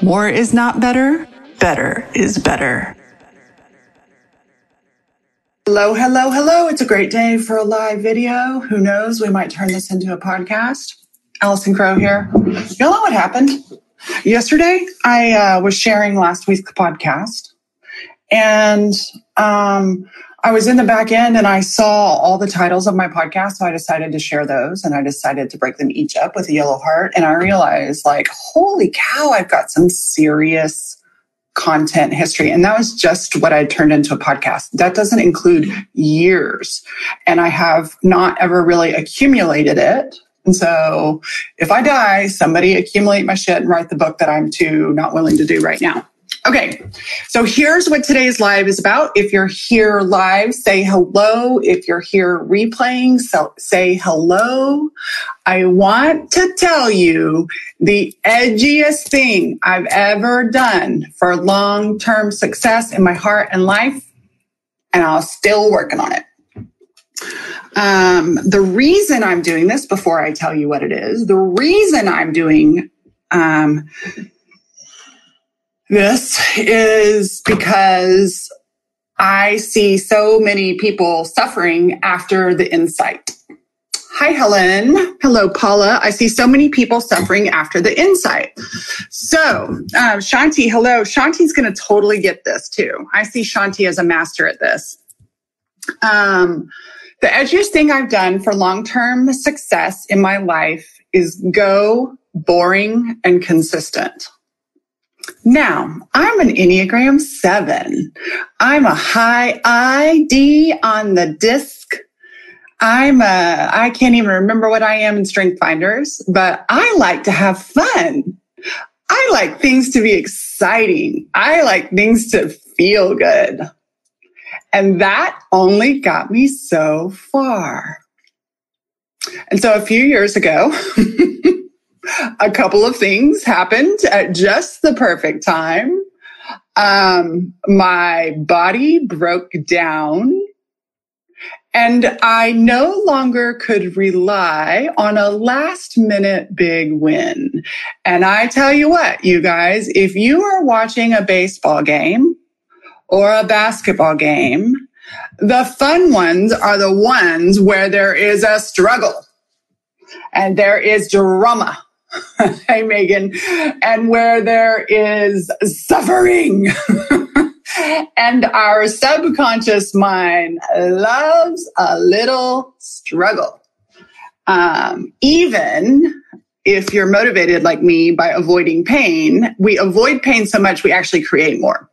More is not better, better is better. Hello, hello, hello. It's a great day for a live video. Who knows? We might turn this into a podcast. Allison Crow here. Y'all know what happened? Yesterday, I uh, was sharing last week's podcast, and um, I was in the back end and I saw all the titles of my podcast. So I decided to share those and I decided to break them each up with a yellow heart. And I realized, like, holy cow, I've got some serious content history. And that was just what I turned into a podcast. That doesn't include years. And I have not ever really accumulated it. And so if I die, somebody accumulate my shit and write the book that I'm too not willing to do right now. Okay, so here's what today's live is about. If you're here live, say hello. If you're here replaying, so say hello. I want to tell you the edgiest thing I've ever done for long term success in my heart and life, and I'm still working on it. Um, the reason I'm doing this, before I tell you what it is, the reason I'm doing um, this is because I see so many people suffering after the insight. Hi, Helen. Hello, Paula. I see so many people suffering after the insight. So, um, Shanti, hello. Shanti's going to totally get this too. I see Shanti as a master at this. Um, the edgiest thing I've done for long term success in my life is go boring and consistent. Now, I'm an Enneagram 7. I'm a high ID on the disc. I'm a, I can't even remember what I am in Strength Finders, but I like to have fun. I like things to be exciting. I like things to feel good. And that only got me so far. And so a few years ago, a couple of things happened at just the perfect time. Um, my body broke down and I no longer could rely on a last minute big win. And I tell you what, you guys, if you are watching a baseball game or a basketball game, the fun ones are the ones where there is a struggle and there is drama hey, Megan, and where there is suffering. and our subconscious mind loves a little struggle. Um, even if you're motivated like me by avoiding pain, we avoid pain so much we actually create more.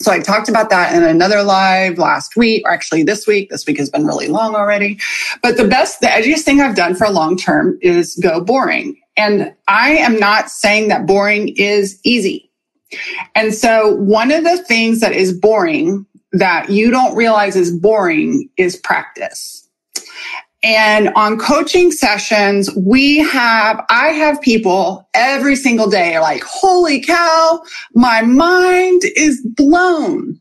So I talked about that in another live last week, or actually this week. This week has been really long already. But the best, the edgiest thing I've done for a long term is go boring. And I am not saying that boring is easy. And so one of the things that is boring that you don't realize is boring is practice. And on coaching sessions, we have, I have people every single day like, holy cow, my mind is blown.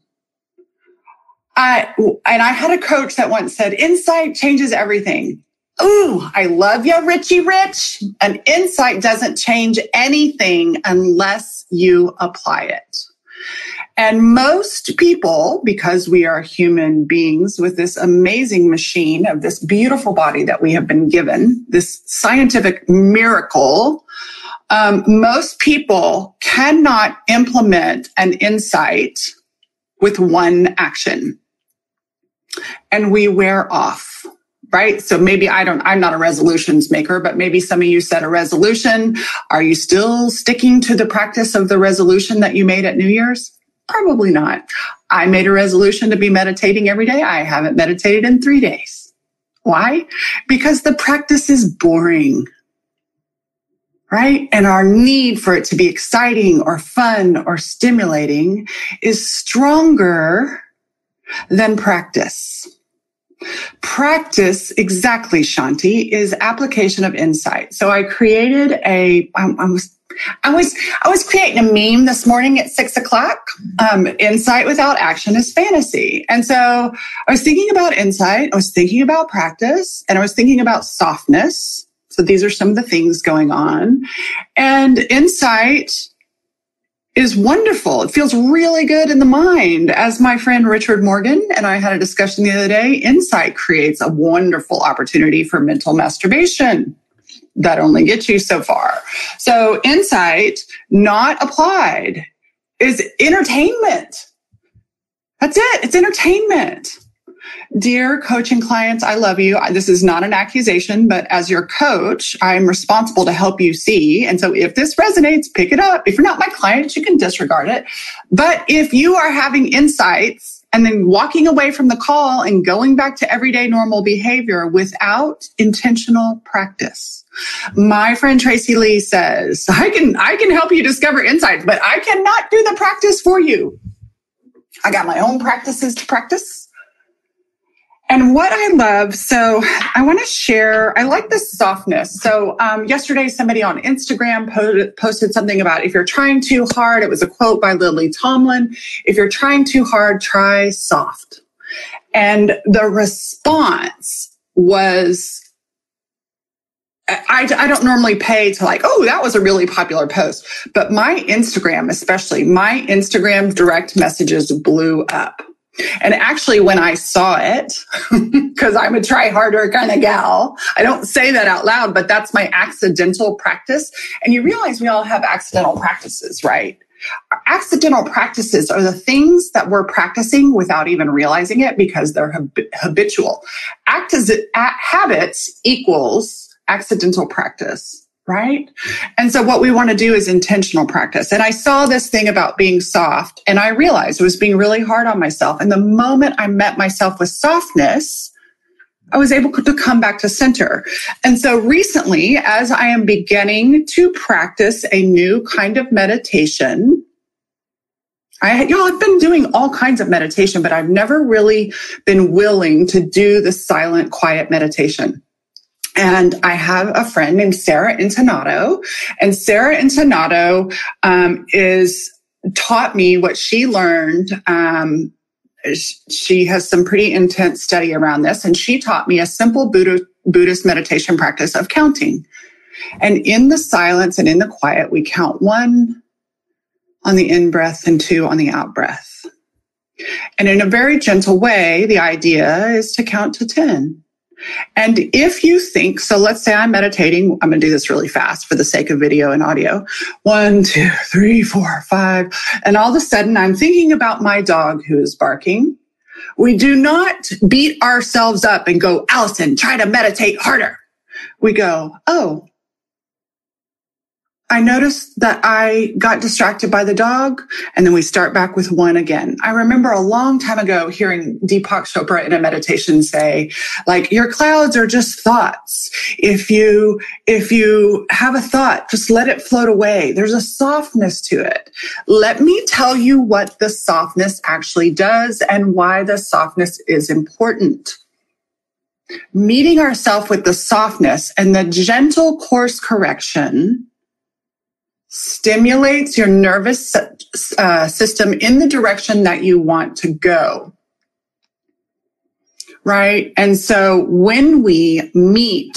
I, and I had a coach that once said, insight changes everything. Ooh, I love you, Richie Rich. An insight doesn't change anything unless you apply it. And most people, because we are human beings with this amazing machine of this beautiful body that we have been given, this scientific miracle, um, most people cannot implement an insight with one action. And we wear off right? So maybe I don't, I'm not a resolutions maker, but maybe some of you set a resolution. Are you still sticking to the practice of the resolution that you made at New Year's? Probably not. I made a resolution to be meditating every day. I haven't meditated in three days. Why? Because the practice is boring right? And our need for it to be exciting or fun or stimulating is stronger than practice. Practice, exactly, Shanti, is application of insight. So I created a, I, I was I was I was creating a meme this morning at six o'clock. Um, insight without action is fantasy, and so I was thinking about insight. I was thinking about practice, and I was thinking about softness. So these are some of the things going on, and insight is wonderful. It feels really good in the mind. As my friend Richard Morgan and I had a discussion the other day, insight creates a wonderful opportunity for mental masturbation. That only gets you so far. So insight not applied is entertainment. That's it. It's entertainment. Dear coaching clients, I love you. This is not an accusation, but as your coach, I'm responsible to help you see. And so if this resonates, pick it up. If you're not my client, you can disregard it. But if you are having insights and then walking away from the call and going back to everyday normal behavior without intentional practice, my friend Tracy Lee says, I can, I can help you discover insights, but I cannot do the practice for you. I got my own practices to practice. And what I love, so I want to share, I like this softness. So um, yesterday, somebody on Instagram po- posted something about if you're trying too hard, it was a quote by Lily Tomlin. If you're trying too hard, try soft. And the response was, I, I don't normally pay to like, oh, that was a really popular post. But my Instagram, especially my Instagram direct messages blew up and actually, when I saw it, because I'm a try harder kind of gal, I don't say that out loud, but that's my accidental practice. And you realize we all have accidental practices, right? Our accidental practices are the things that we're practicing without even realizing it because they're hab- habitual. Act as habits equals accidental practice right? And so what we want to do is intentional practice. And I saw this thing about being soft and I realized it was being really hard on myself. And the moment I met myself with softness, I was able to come back to center. And so recently, as I am beginning to practice a new kind of meditation, I, you know, I've been doing all kinds of meditation, but I've never really been willing to do the silent, quiet meditation. And I have a friend named Sarah Intonato, and Sarah Intonato um, is taught me what she learned. Um, she has some pretty intense study around this, and she taught me a simple Buddha, Buddhist meditation practice of counting. And in the silence and in the quiet, we count one on the in breath and two on the out breath. And in a very gentle way, the idea is to count to 10. And if you think, so let's say I'm meditating, I'm going to do this really fast for the sake of video and audio. One, two, three, four, five. And all of a sudden I'm thinking about my dog who is barking. We do not beat ourselves up and go, Allison, try to meditate harder. We go, oh, I noticed that I got distracted by the dog and then we start back with one again. I remember a long time ago hearing Deepak Chopra in a meditation say, like, your clouds are just thoughts. If you, if you have a thought, just let it float away. There's a softness to it. Let me tell you what the softness actually does and why the softness is important meeting ourselves with the softness and the gentle course correction stimulates your nervous uh, system in the direction that you want to go. Right. And so when we meet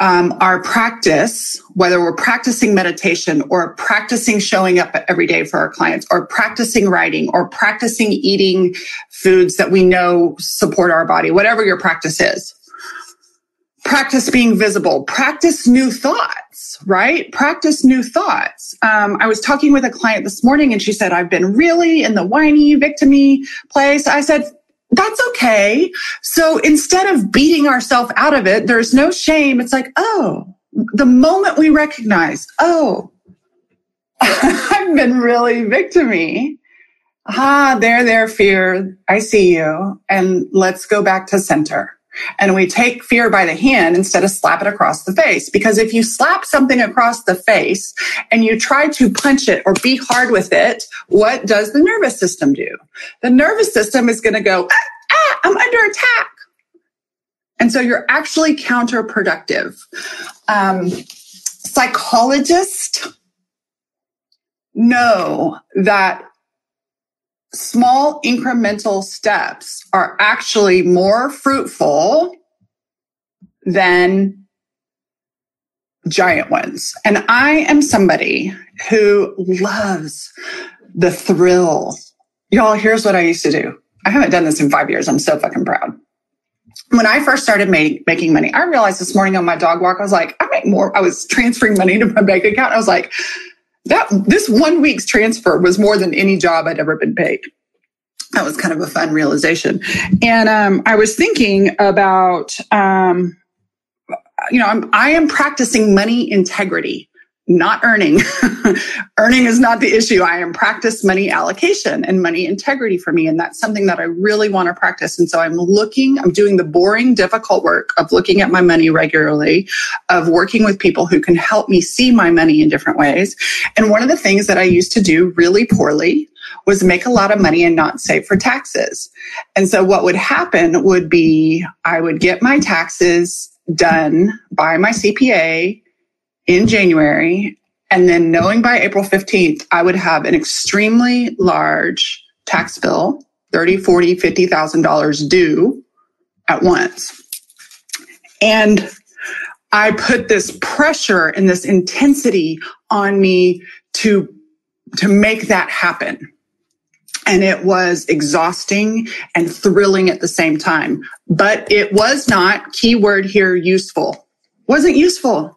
um, our practice, whether we're practicing meditation or practicing showing up every day for our clients or practicing writing or practicing eating foods that we know support our body, whatever your practice is, practice being visible, practice new thoughts, right? Practice new thoughts. Um, I was talking with a client this morning and she said, I've been really in the whiny, victimy place. I said, that's okay. So instead of beating ourselves out of it, there's no shame. It's like, oh, the moment we recognize, oh, I've been really victimy. Ah, there, there, fear. I see you. And let's go back to center and we take fear by the hand instead of slap it across the face. Because if you slap something across the face and you try to punch it or be hard with it, what does the nervous system do? The nervous system is going to go, ah, ah, I'm under attack. And so you're actually counterproductive. Um, psychologists know that small incremental steps are actually more fruitful than giant ones. And I am somebody who loves the thrill. Y'all, here's what I used to do. I haven't done this in five years. I'm so fucking proud. When I first started make, making money, I realized this morning on my dog walk, I was like, I make more. I was transferring money to my bank account. I was like, that this one week's transfer was more than any job I'd ever been paid. That was kind of a fun realization. And um, I was thinking about, um, you know, I'm, I am practicing money integrity not earning. earning is not the issue. I am practice money allocation and money integrity for me. And that's something that I really want to practice. And so I'm looking, I'm doing the boring, difficult work of looking at my money regularly, of working with people who can help me see my money in different ways. And one of the things that I used to do really poorly was make a lot of money and not save for taxes. And so what would happen would be I would get my taxes done by my CPA in January. And then knowing by April 15th, I would have an extremely large tax bill, 30, 40, $50,000 due at once. And I put this pressure and this intensity on me to, to make that happen. And it was exhausting and thrilling at the same time, but it was not keyword here useful. Wasn't useful.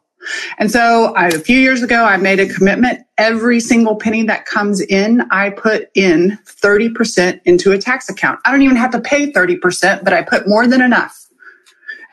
And so I, a few years ago, I made a commitment. Every single penny that comes in, I put in 30% into a tax account. I don't even have to pay 30%, but I put more than enough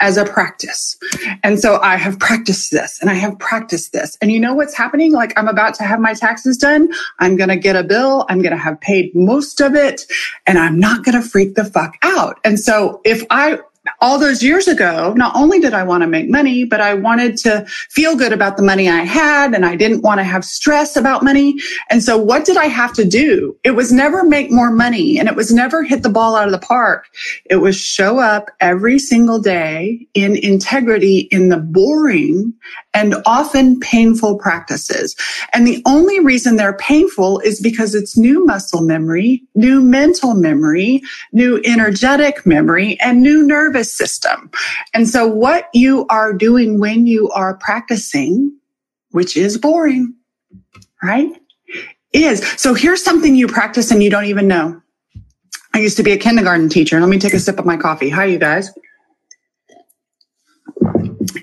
as a practice. And so I have practiced this and I have practiced this. And you know what's happening? Like I'm about to have my taxes done. I'm going to get a bill. I'm going to have paid most of it and I'm not going to freak the fuck out. And so if I all those years ago, not only did I want to make money, but I wanted to feel good about the money I had and I didn't want to have stress about money. And so what did I have to do? It was never make more money and it was never hit the ball out of the park. It was show up every single day in integrity in the boring and often painful practices. And the only reason they're painful is because it's new muscle memory, new mental memory, new energetic memory, and new nervous system. And so what you are doing when you are practicing, which is boring, right? Is so here's something you practice and you don't even know. I used to be a kindergarten teacher. Let me take a sip of my coffee. Hi, you guys.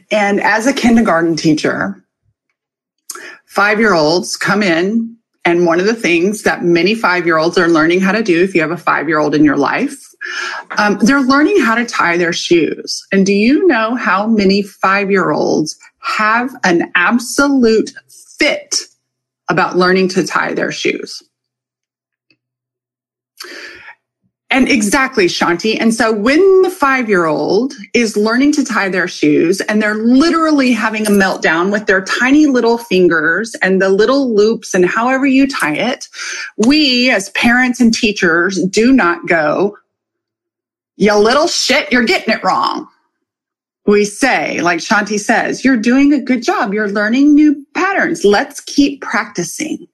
And as a kindergarten teacher, five year olds come in. And one of the things that many five year olds are learning how to do, if you have a five year old in your life, um, they're learning how to tie their shoes. And do you know how many five year olds have an absolute fit about learning to tie their shoes? And exactly, Shanti. And so when the five year old is learning to tie their shoes and they're literally having a meltdown with their tiny little fingers and the little loops and however you tie it, we as parents and teachers do not go, you little shit, you're getting it wrong. We say, like Shanti says, you're doing a good job. You're learning new patterns. Let's keep practicing.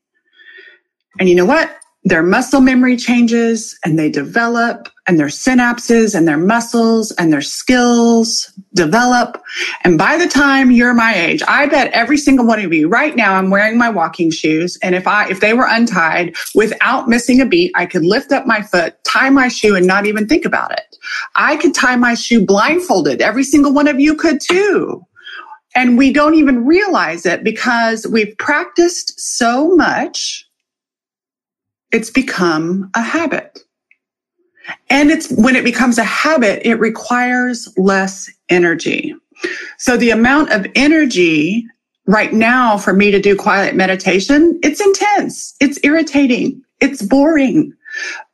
And you know what? their muscle memory changes and they develop and their synapses and their muscles and their skills develop. And by the time you're my age, I bet every single one of you right now, I'm wearing my walking shoes. And if I, if they were untied without missing a beat, I could lift up my foot, tie my shoe and not even think about it. I could tie my shoe blindfolded. Every single one of you could too. And we don't even realize it because we've practiced so much it's become a habit. And it's when it becomes a habit, it requires less energy. So the amount of energy right now for me to do quiet meditation, it's intense. It's irritating. It's boring.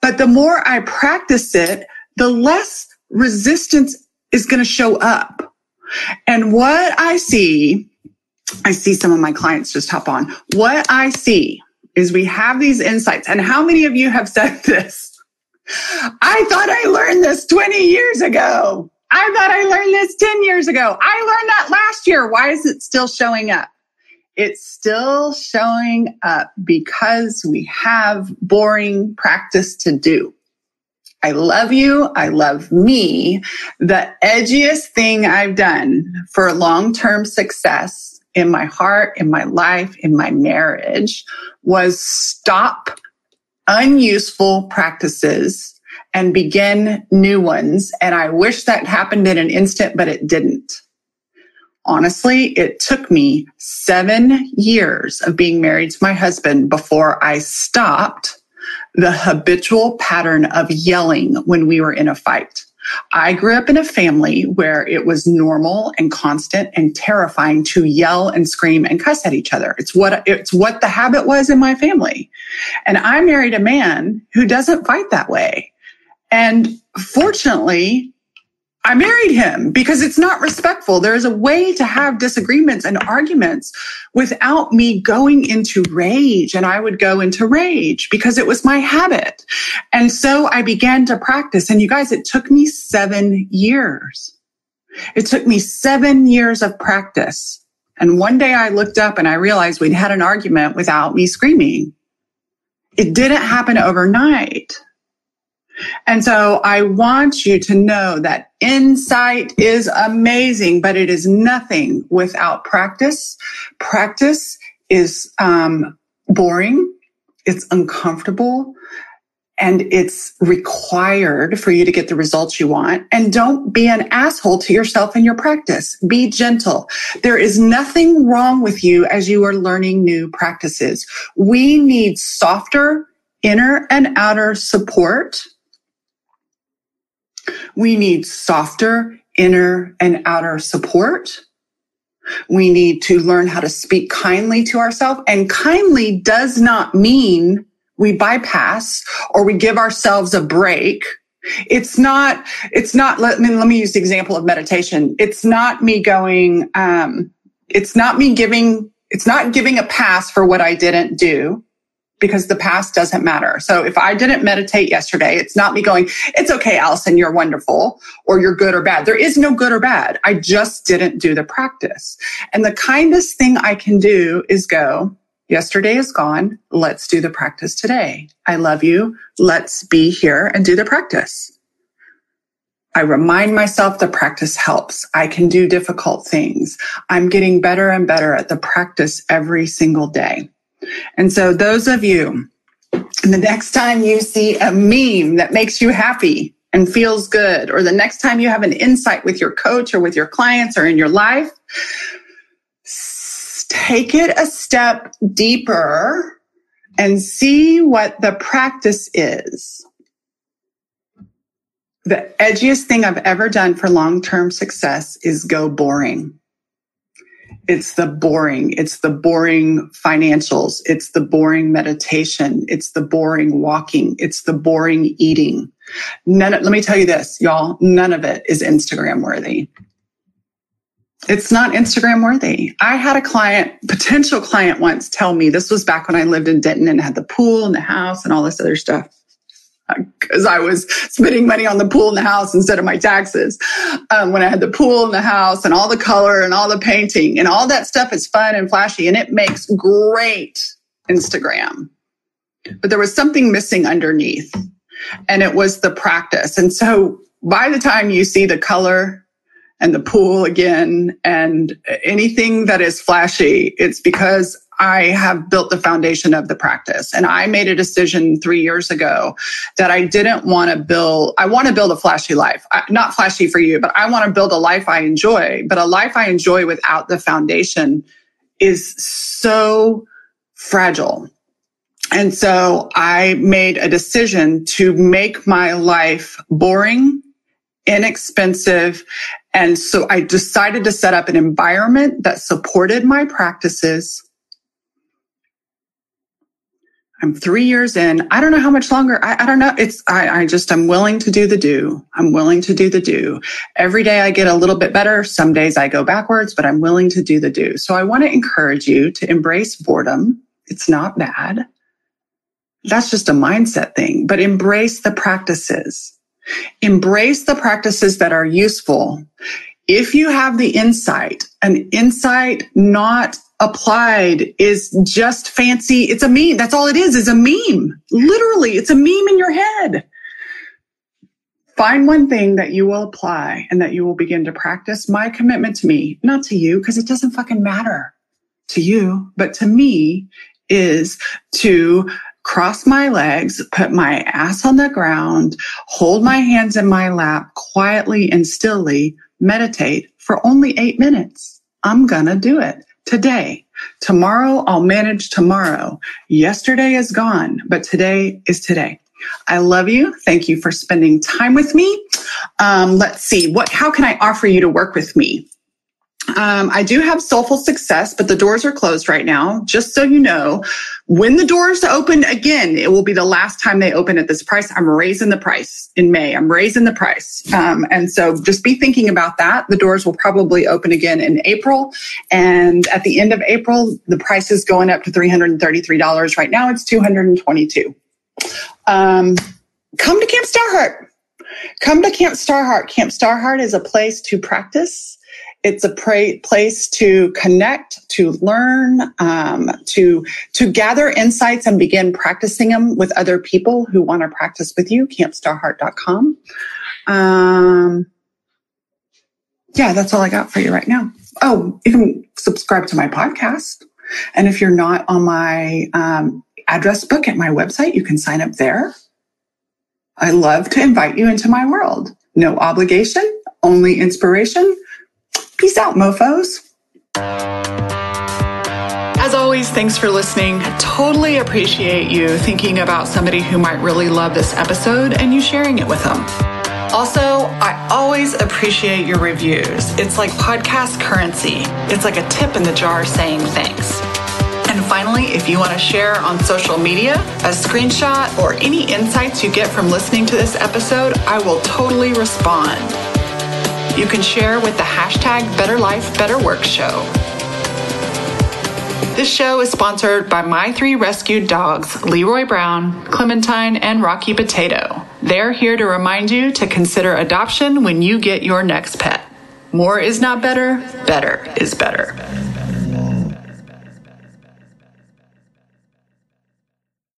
But the more I practice it, the less resistance is going to show up. And what I see, I see some of my clients just hop on. What I see is we have these insights. And how many of you have said this? I thought I learned this 20 years ago. I thought I learned this 10 years ago. I learned that last year. Why is it still showing up? It's still showing up because we have boring practice to do. I love you. I love me. The edgiest thing I've done for long-term success in my heart, in my life, in my marriage was stop unuseful practices and begin new ones. And I wish that happened in an instant, but it didn't. Honestly, it took me seven years of being married to my husband before I stopped the habitual pattern of yelling when we were in a fight. I grew up in a family where it was normal and constant and terrifying to yell and scream and cuss at each other. It's what, it's what the habit was in my family. And I married a man who doesn't fight that way. And fortunately, I married him because it's not respectful. There's a way to have disagreements and arguments without me going into rage. And I would go into rage because it was my habit. And so I began to practice. And you guys, it took me seven years. It took me seven years of practice. And one day I looked up and I realized we'd had an argument without me screaming. It didn't happen overnight. And so I want you to know that insight is amazing, but it is nothing without practice. Practice is um, boring. It's uncomfortable and it's required for you to get the results you want. And don't be an asshole to yourself in your practice. Be gentle. There is nothing wrong with you as you are learning new practices. We need softer inner and outer support we need softer inner and outer support. We need to learn how to speak kindly to ourselves. And kindly does not mean we bypass or we give ourselves a break. It's not, it's not, let me, let me use the example of meditation. It's not me going, um, it's not me giving, it's not giving a pass for what I didn't do because the past doesn't matter. So if I didn't meditate yesterday, it's not me going, it's okay, Allison, you're wonderful or you're good or bad. There is no good or bad. I just didn't do the practice. And the kindest thing I can do is go, yesterday is gone. Let's do the practice today. I love you. Let's be here and do the practice. I remind myself the practice helps. I can do difficult things. I'm getting better and better at the practice every single day. And so those of you, the next time you see a meme that makes you happy and feels good, or the next time you have an insight with your coach or with your clients or in your life, take it a step deeper and see what the practice is. The edgiest thing I've ever done for long-term success is go boring. It's the boring. It's the boring financials. It's the boring meditation. It's the boring walking. It's the boring eating. None of, let me tell you this, y'all, none of it is Instagram worthy. It's not Instagram worthy. I had a client, potential client once tell me this was back when I lived in Denton and had the pool and the house and all this other stuff because I was spending money on the pool in the house instead of my taxes. Um, when I had the pool in the house and all the color and all the painting and all that stuff is fun and flashy and it makes great Instagram. But there was something missing underneath and it was the practice. And so by the time you see the color and the pool again and anything that is flashy, it's because I have built the foundation of the practice. And I made a decision three years ago that I didn't want to build, I want to build a flashy life. Not flashy for you, but I want to build a life I enjoy. But a life I enjoy without the foundation is so fragile. And so I made a decision to make my life boring, inexpensive. And so I decided to set up an environment that supported my practices I'm three years in. I don't know how much longer. I, I don't know. It's, I, I just, I'm willing to do the do. I'm willing to do the do. Every day I get a little bit better. Some days I go backwards, but I'm willing to do the do. So I want to encourage you to embrace boredom. It's not bad. That's just a mindset thing, but embrace the practices. Embrace the practices that are useful. If you have the insight, an insight not applied is just fancy. It's a meme. That's all it is, is a meme. Literally, it's a meme in your head. Find one thing that you will apply and that you will begin to practice. My commitment to me, not to you, because it doesn't fucking matter to you, but to me is to cross my legs, put my ass on the ground, hold my hands in my lap, quietly and stilly meditate for only eight minutes. I'm going to do it today. Tomorrow, I'll manage tomorrow. Yesterday is gone, but today is today. I love you. Thank you for spending time with me. Um, let's see what, how can I offer you to work with me? Um, I do have Soulful Success, but the doors are closed right now. Just so you know, when the doors open again, it will be the last time they open at this price. I'm raising the price in May. I'm raising the price. Um, and so just be thinking about that. The doors will probably open again in April. And at the end of April, the price is going up to $333. Right now, it's 222 um, Come to Camp Star Heart. Come to Camp Star Heart. Camp Star Heart is a place to practice it's a pra- place to connect, to learn, um, to to gather insights and begin practicing them with other people who want to practice with you. CampStarheart.com. Um, yeah, that's all I got for you right now. Oh, you can subscribe to my podcast, and if you're not on my um, address book at my website, you can sign up there. I love to invite you into my world. No obligation, only inspiration Peace out, mofos. As always, thanks for listening. Totally appreciate you thinking about somebody who might really love this episode and you sharing it with them. Also, I always appreciate your reviews. It's like podcast currency. It's like a tip in the jar saying thanks. And finally, if you want to share on social media a screenshot or any insights you get from listening to this episode, I will totally respond you can share with the hashtag Better Life, Better Work Show. This show is sponsored by my three rescued dogs, Leroy Brown, Clementine, and Rocky Potato. They're here to remind you to consider adoption when you get your next pet. More is not better, better is better.